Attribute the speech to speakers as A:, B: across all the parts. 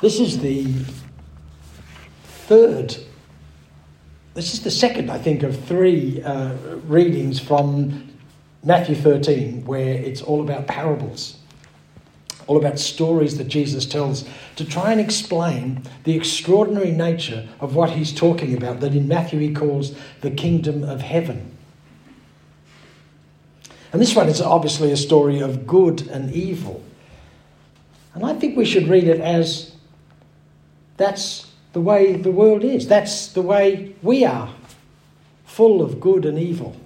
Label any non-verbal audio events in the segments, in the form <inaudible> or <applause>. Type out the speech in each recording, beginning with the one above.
A: This is the third, this is the second, I think, of three uh, readings from Matthew 13, where it's all about parables, all about stories that Jesus tells to try and explain the extraordinary nature of what he's talking about, that in Matthew he calls the kingdom of heaven. And this one is obviously a story of good and evil. And I think we should read it as that's the way the world is, that's the way we are, full of good and evil.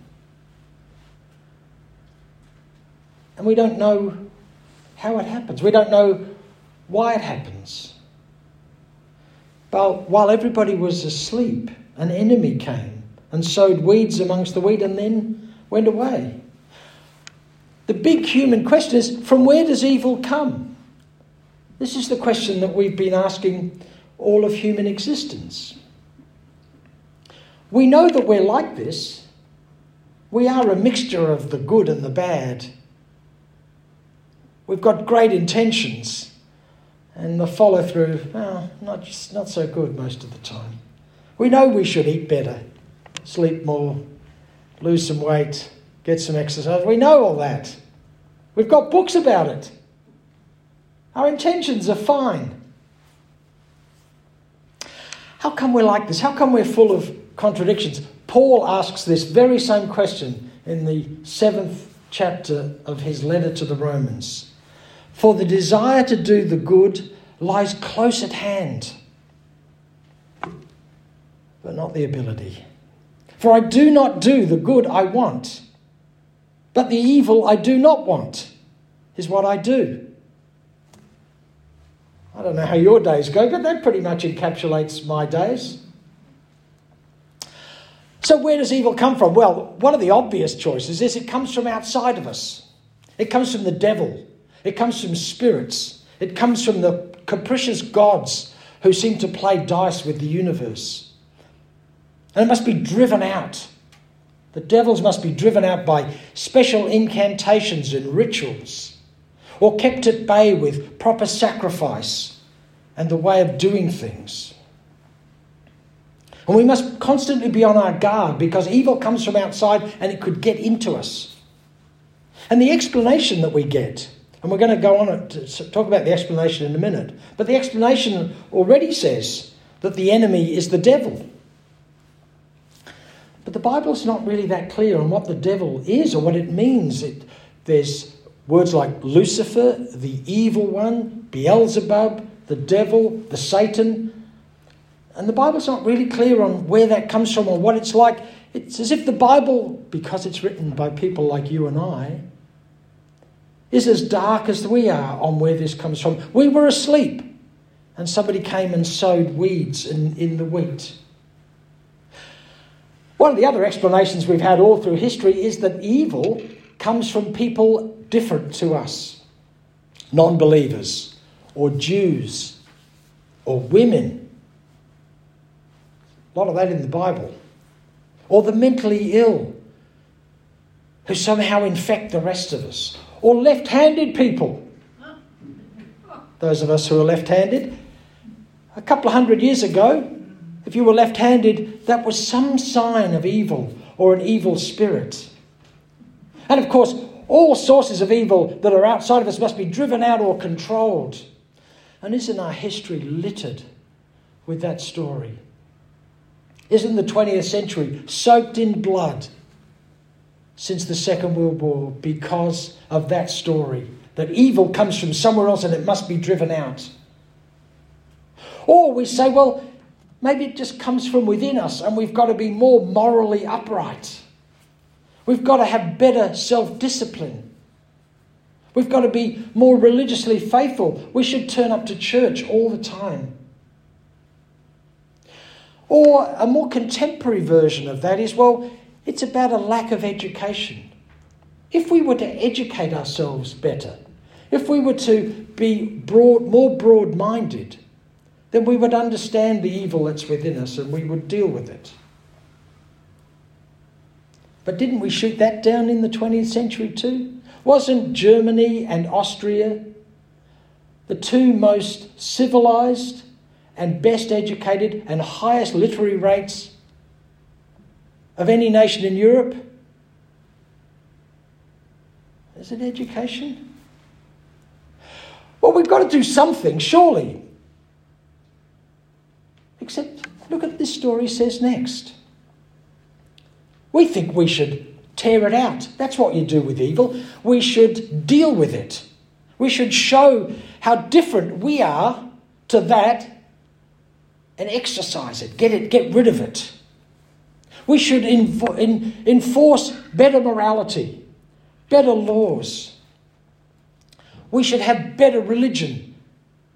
A: And we don't know how it happens, we don't know why it happens. But while everybody was asleep, an enemy came and sowed weeds amongst the wheat and then went away. The big human question is from where does evil come? This is the question that we've been asking all of human existence. We know that we're like this. We are a mixture of the good and the bad. We've got great intentions, and the follow through, well, not, just, not so good most of the time. We know we should eat better, sleep more, lose some weight, get some exercise. We know all that. We've got books about it. Our intentions are fine. How come we're like this? How come we're full of contradictions? Paul asks this very same question in the seventh chapter of his letter to the Romans. For the desire to do the good lies close at hand, but not the ability. For I do not do the good I want, but the evil I do not want is what I do. I don't know how your days go, but that pretty much encapsulates my days. So, where does evil come from? Well, one of the obvious choices is it comes from outside of us. It comes from the devil. It comes from spirits. It comes from the capricious gods who seem to play dice with the universe. And it must be driven out. The devils must be driven out by special incantations and rituals or kept at bay with proper sacrifice and the way of doing things. And we must constantly be on our guard because evil comes from outside and it could get into us. And the explanation that we get, and we're going to go on to talk about the explanation in a minute, but the explanation already says that the enemy is the devil. But the Bible's not really that clear on what the devil is or what it means. It, there's Words like Lucifer, the evil one, Beelzebub, the devil, the Satan. And the Bible's not really clear on where that comes from or what it's like. It's as if the Bible, because it's written by people like you and I, is as dark as we are on where this comes from. We were asleep, and somebody came and sowed weeds in, in the wheat. One of the other explanations we've had all through history is that evil comes from people different to us non believers, or Jews, or women. A lot of that in the Bible. Or the mentally ill, who somehow infect the rest of us. Or left handed people. Those of us who are left handed. A couple of hundred years ago, if you were left handed, that was some sign of evil or an evil spirit. And of course, all sources of evil that are outside of us must be driven out or controlled. And isn't our history littered with that story? Isn't the 20th century soaked in blood since the Second World War because of that story? That evil comes from somewhere else and it must be driven out. Or we say, well, maybe it just comes from within us and we've got to be more morally upright. We've got to have better self discipline. We've got to be more religiously faithful. We should turn up to church all the time. Or a more contemporary version of that is well, it's about a lack of education. If we were to educate ourselves better, if we were to be broad, more broad minded, then we would understand the evil that's within us and we would deal with it. But didn't we shoot that down in the 20th century too? Wasn't Germany and Austria the two most civilized and best educated and highest literary rates of any nation in Europe? Is it education? Well, we've got to do something, surely. Except, look at this story says next. We think we should tear it out. That's what you do with evil. We should deal with it. We should show how different we are to that and exorcise it, get it, get rid of it. We should in, enforce better morality, better laws. We should have better religion.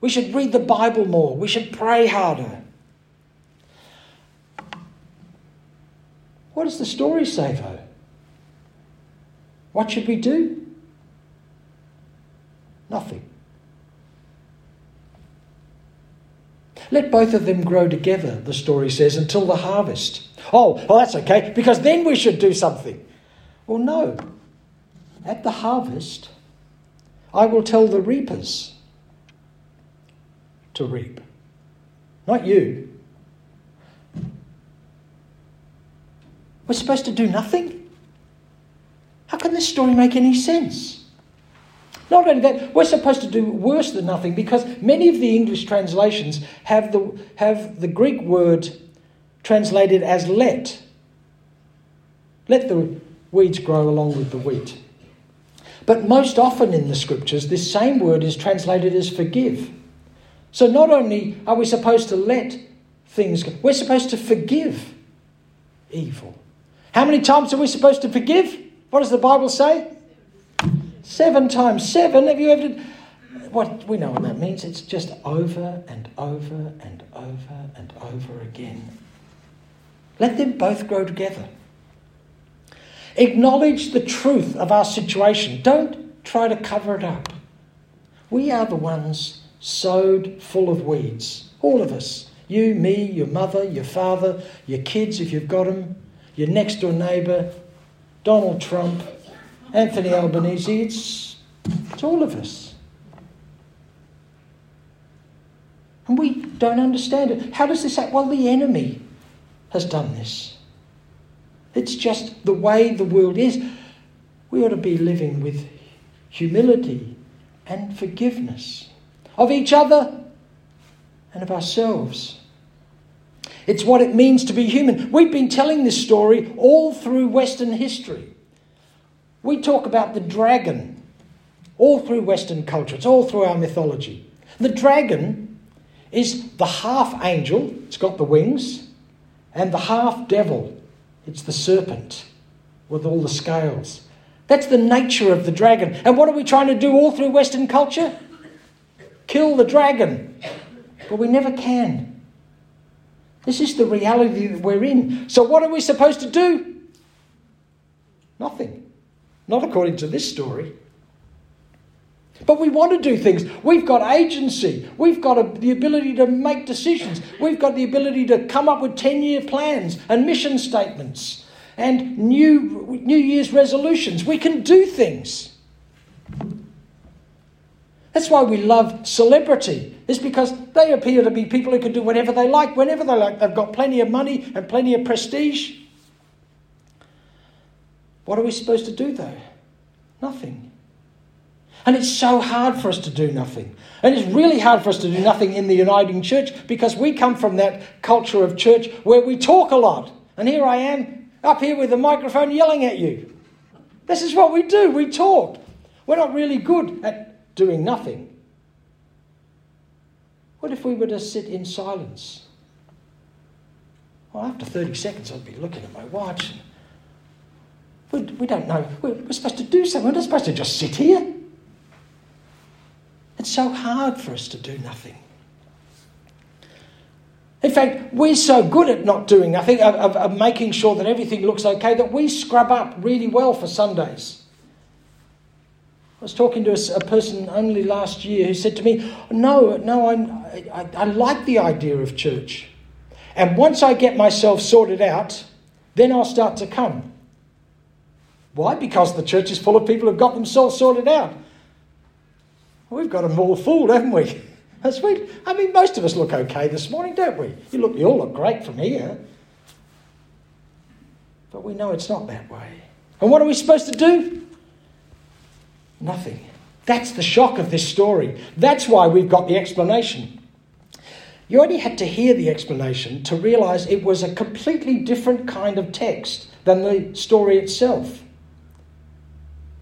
A: We should read the Bible more. We should pray harder. What does the story say, though? What should we do? Nothing. Let both of them grow together, the story says, until the harvest. Oh, well, that's okay, because then we should do something. Well, no. At the harvest, I will tell the reapers to reap, not you. We're supposed to do nothing? How can this story make any sense? Not only that, we're supposed to do worse than nothing because many of the English translations have the, have the Greek word translated as let. Let the weeds grow along with the wheat. But most often in the scriptures, this same word is translated as forgive. So not only are we supposed to let things go, we're supposed to forgive evil. How many times are we supposed to forgive? What does the Bible say? Seven times seven. Have you ever. What we know what that means. It's just over and over and over and over again. Let them both grow together. Acknowledge the truth of our situation. Don't try to cover it up. We are the ones sowed full of weeds. All of us. You, me, your mother, your father, your kids if you've got them your next door neighbour, Donald Trump, Anthony Albanese. It's, it's all of us. And we don't understand it. How does this happen? Well, the enemy has done this. It's just the way the world is. We ought to be living with humility and forgiveness of each other and of ourselves. It's what it means to be human. We've been telling this story all through Western history. We talk about the dragon all through Western culture, it's all through our mythology. The dragon is the half angel, it's got the wings, and the half devil, it's the serpent with all the scales. That's the nature of the dragon. And what are we trying to do all through Western culture? Kill the dragon. But we never can. This is the reality that we're in. So, what are we supposed to do? Nothing. Not according to this story. But we want to do things. We've got agency. We've got a, the ability to make decisions. We've got the ability to come up with 10 year plans and mission statements and new New Year's resolutions. We can do things. That's why we love celebrity, is because they appear to be people who can do whatever they like, whenever they like. They've got plenty of money and plenty of prestige. What are we supposed to do, though? Nothing. And it's so hard for us to do nothing. And it's really hard for us to do nothing in the uniting church because we come from that culture of church where we talk a lot. And here I am up here with a microphone yelling at you. This is what we do. We talk. We're not really good at doing nothing. What if we were to sit in silence? Well, after 30 seconds, I'd be looking at my watch. We, we don't know. We're, we're supposed to do something. We're not supposed to just sit here. It's so hard for us to do nothing. In fact, we're so good at not doing nothing, of, of, of, making sure that everything looks okay, that we scrub up really well for Sundays. I was talking to a, person only last year who said to me, No, no, I, I, I like the idea of church. And once I get myself sorted out, then I'll start to come. Why? Because the church is full of people who've got themselves sorted out. We've got them all fooled, haven't we? <laughs> That's sweet. I mean, most of us look okay this morning, don't we? You look, you all look great from here. But we know it's not that way. And what are we supposed to do? Nothing. That's the shock of this story. That's why we've got the explanation. You only had to hear the explanation to realize it was a completely different kind of text than the story itself.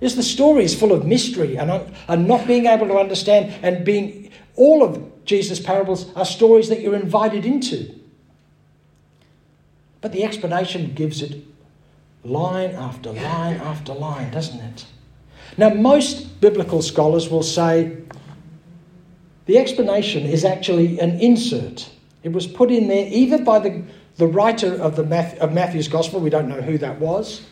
A: Is the story is full of mystery and, uh, and not being able to understand and being all of Jesus' parables are stories that you're invited into. But the explanation gives it line after line after line, doesn't it? Now, most biblical scholars will say the explanation is actually an insert. It was put in there either by the, the writer of, the of Matthew's Gospel, we don't know who that was,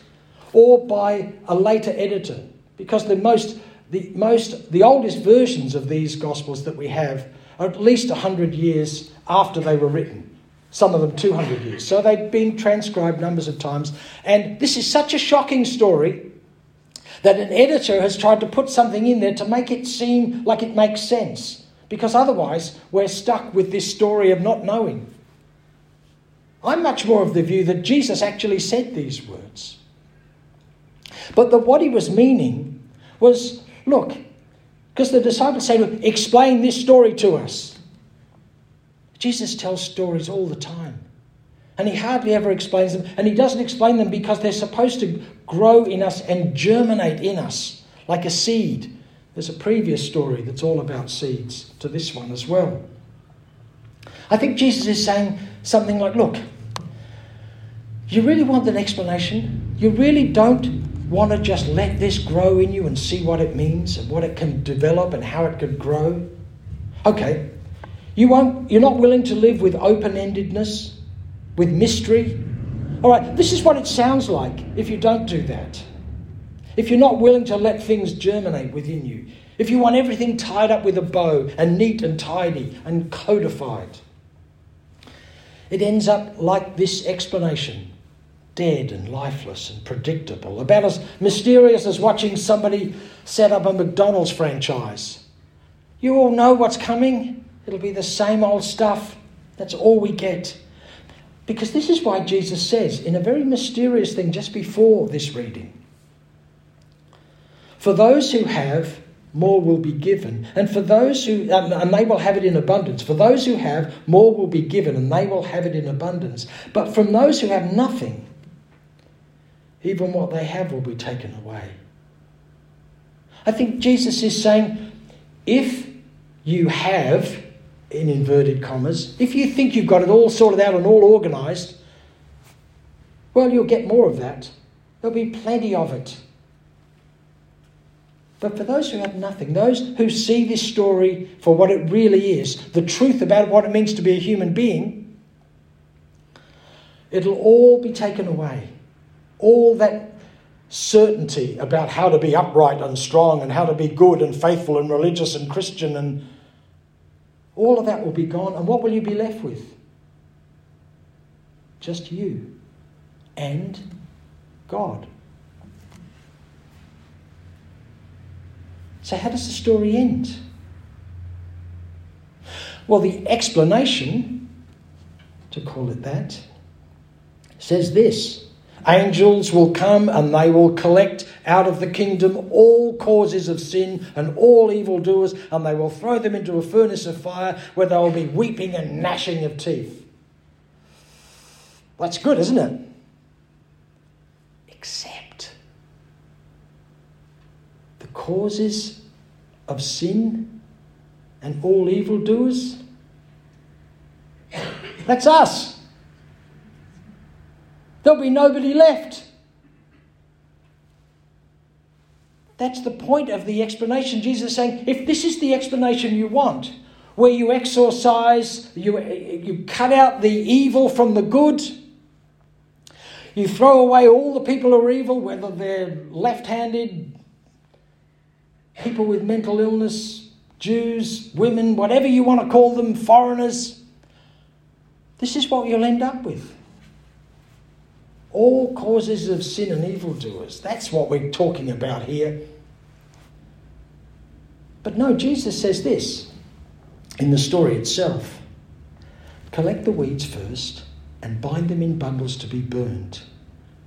A: or by a later editor. Because the most, the most, the oldest versions of these Gospels that we have are at least 100 years after they were written. Some of them 200 years. So they've been transcribed numbers of times. And this is such a shocking story that an editor has tried to put something in there to make it seem like it makes sense. Because otherwise, we're stuck with this story of not knowing. I'm much more of the view that Jesus actually said these words. But that what he was meaning was look, because the disciples say, explain this story to us. Jesus tells stories all the time. And he hardly ever explains them. And he doesn't explain them because they're supposed to grow in us and germinate in us like a seed. There's a previous story that's all about seeds to this one as well. I think Jesus is saying something like, Look, you really want an explanation? You really don't want to just let this grow in you and see what it means and what it can develop and how it could grow? Okay. You won't, you're not willing to live with open endedness? With mystery. All right, this is what it sounds like if you don't do that. If you're not willing to let things germinate within you. If you want everything tied up with a bow and neat and tidy and codified. It ends up like this explanation dead and lifeless and predictable, about as mysterious as watching somebody set up a McDonald's franchise. You all know what's coming. It'll be the same old stuff. That's all we get. Because this is why Jesus says, in a very mysterious thing just before this reading For those who have, more will be given. And for those who, um, and they will have it in abundance. For those who have, more will be given, and they will have it in abundance. But from those who have nothing, even what they have will be taken away. I think Jesus is saying, if you have, in inverted commas, if you think you've got it all sorted out and all organised, well, you'll get more of that. There'll be plenty of it. But for those who have nothing, those who see this story for what it really is, the truth about what it means to be a human being, it'll all be taken away. All that certainty about how to be upright and strong and how to be good and faithful and religious and Christian and all of that will be gone, and what will you be left with? Just you and God. So, how does the story end? Well, the explanation, to call it that, says this Angels will come and they will collect out of the kingdom all causes of sin and all evildoers, and they will throw them into a furnace of fire where they will be weeping and gnashing of teeth. That's good, isn't it? Except the causes of sin and all evildoers. That's us. There'll be nobody left. That's the point of the explanation. Jesus is saying, if this is the explanation you want, where you exorcise, you, you cut out the evil from the good, you throw away all the people who are evil, whether they're left handed, people with mental illness, Jews, women, whatever you want to call them, foreigners. This is what you'll end up with all causes of sin and evildoers. That's what we're talking about here. But no, Jesus says this in the story itself collect the weeds first and bind them in bundles to be burned,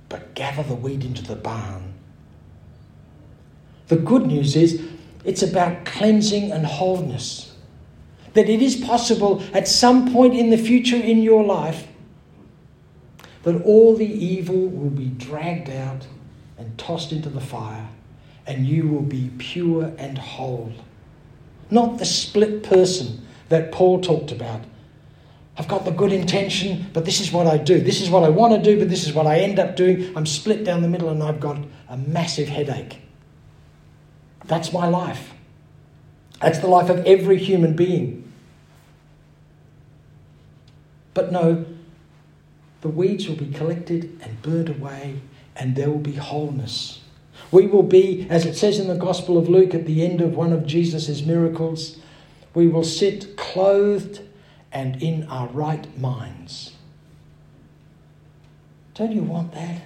A: but gather the wheat into the barn. The good news is it's about cleansing and wholeness. That it is possible at some point in the future in your life that all the evil will be dragged out and tossed into the fire, and you will be pure and whole. Not the split person that Paul talked about. I've got the good intention, but this is what I do. This is what I want to do, but this is what I end up doing. I'm split down the middle and I've got a massive headache. That's my life. That's the life of every human being. But no, the weeds will be collected and burned away, and there will be wholeness. We will be, as it says in the Gospel of Luke at the end of one of Jesus' miracles, we will sit clothed and in our right minds. Don't you want that?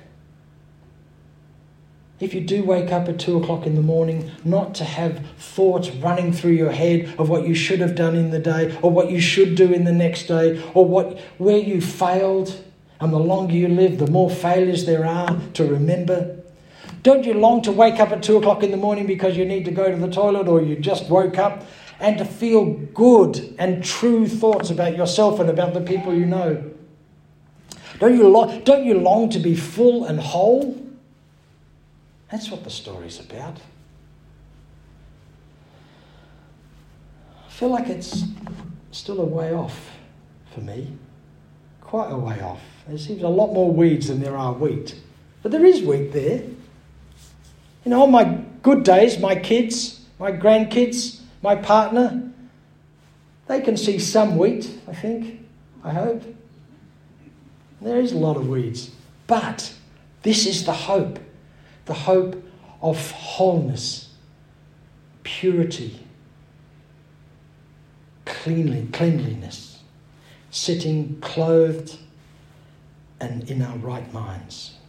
A: If you do wake up at two o'clock in the morning, not to have thoughts running through your head of what you should have done in the day, or what you should do in the next day, or what where you failed, and the longer you live, the more failures there are to remember. Don't you long to wake up at two o'clock in the morning because you need to go to the toilet or you just woke up and to feel good and true thoughts about yourself and about the people you know? Don't you, long, don't you long to be full and whole? That's what the story's about. I feel like it's still a way off for me. Quite a way off. There seems a lot more weeds than there are wheat. But there is wheat there. You know, on my good days, my kids, my grandkids, my partner, they can see some wheat, I think, I hope. There is a lot of weeds. But this is the hope the hope of wholeness, purity, cleanly, cleanliness, sitting clothed and in our right minds.